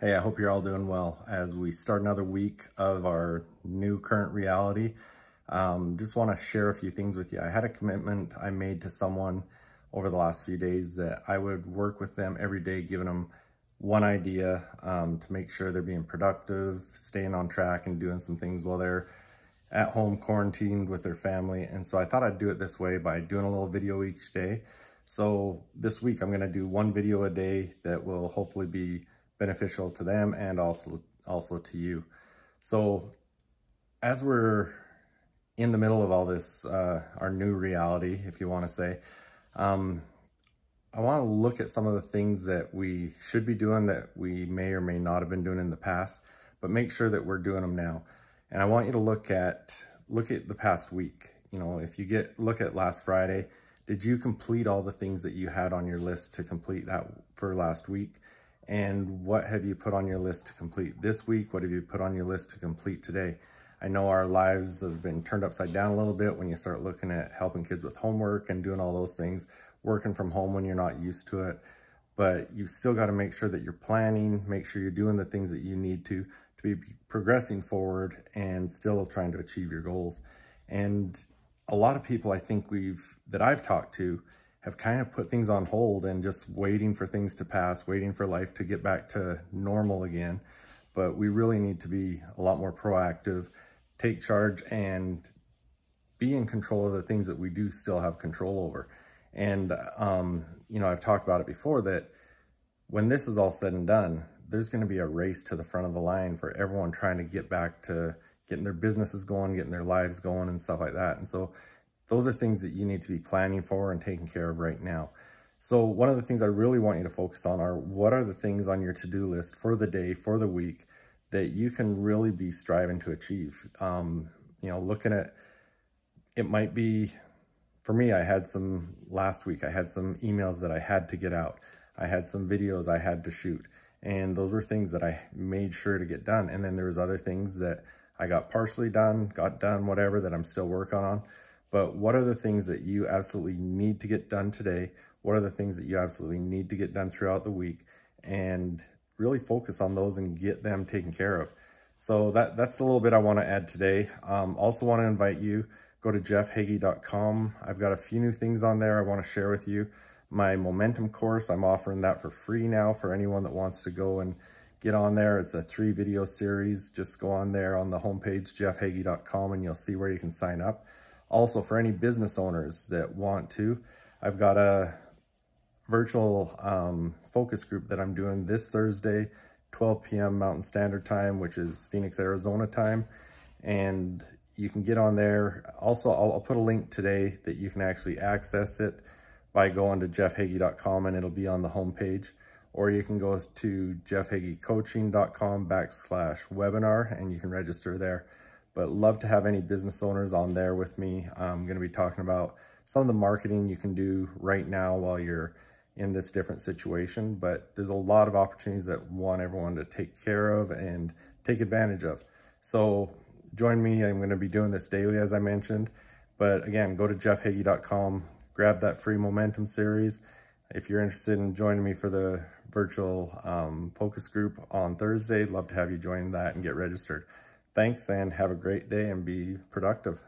Hey, I hope you're all doing well as we start another week of our new current reality. Um, just want to share a few things with you. I had a commitment I made to someone over the last few days that I would work with them every day, giving them one idea um, to make sure they're being productive, staying on track and doing some things while they're at home quarantined with their family. And so I thought I'd do it this way by doing a little video each day. So this week I'm going to do one video a day that will hopefully be beneficial to them and also also to you. So as we're in the middle of all this, uh, our new reality, if you want to say, um, I want to look at some of the things that we should be doing that we may or may not have been doing in the past, but make sure that we're doing them now. And I want you to look at look at the past week. You know, if you get look at last Friday, did you complete all the things that you had on your list to complete that for last week? And what have you put on your list to complete this week? What have you put on your list to complete today? I know our lives have been turned upside down a little bit when you start looking at helping kids with homework and doing all those things, working from home when you're not used to it. But you still got to make sure that you're planning, make sure you're doing the things that you need to to be progressing forward and still trying to achieve your goals. And a lot of people I think we've that I've talked to have kind of put things on hold and just waiting for things to pass, waiting for life to get back to normal again. But we really need to be a lot more proactive, take charge and be in control of the things that we do still have control over. And, um, you know, I've talked about it before that when this is all said and done, there's going to be a race to the front of the line for everyone trying to get back to getting their businesses going, getting their lives going and stuff like that. And so those are things that you need to be planning for and taking care of right now. So one of the things I really want you to focus on are what are the things on your to-do list for the day, for the week, that you can really be striving to achieve. Um, you know, looking at, it might be, for me, I had some, last week, I had some emails that I had to get out. I had some videos I had to shoot. And those were things that I made sure to get done. And then there was other things that I got partially done, got done, whatever, that I'm still working on but what are the things that you absolutely need to get done today? What are the things that you absolutely need to get done throughout the week? And really focus on those and get them taken care of. So that, that's a little bit I want to add today. Um, also want to invite you, go to jeffhagee.com. I've got a few new things on there I want to share with you. My momentum course, I'm offering that for free now for anyone that wants to go and get on there. It's a three video series. Just go on there on the homepage, jeffhagee.com, and you'll see where you can sign up. Also, for any business owners that want to, I've got a virtual um, focus group that I'm doing this Thursday, 12 p.m. Mountain Standard Time, which is Phoenix, Arizona time. And you can get on there. Also, I'll, I'll put a link today that you can actually access it by going to jeffhagee.com and it'll be on the homepage. Or you can go to jeffhageecoaching.com backslash webinar and you can register there but love to have any business owners on there with me. I'm going to be talking about some of the marketing you can do right now while you're in this different situation, but there's a lot of opportunities that want everyone to take care of and take advantage of. So join me. I'm going to be doing this daily, as I mentioned. But again, go to jeffhagee.com, grab that free momentum series. If you're interested in joining me for the virtual um, focus group on Thursday, love to have you join that and get registered. Thanks and have a great day and be productive.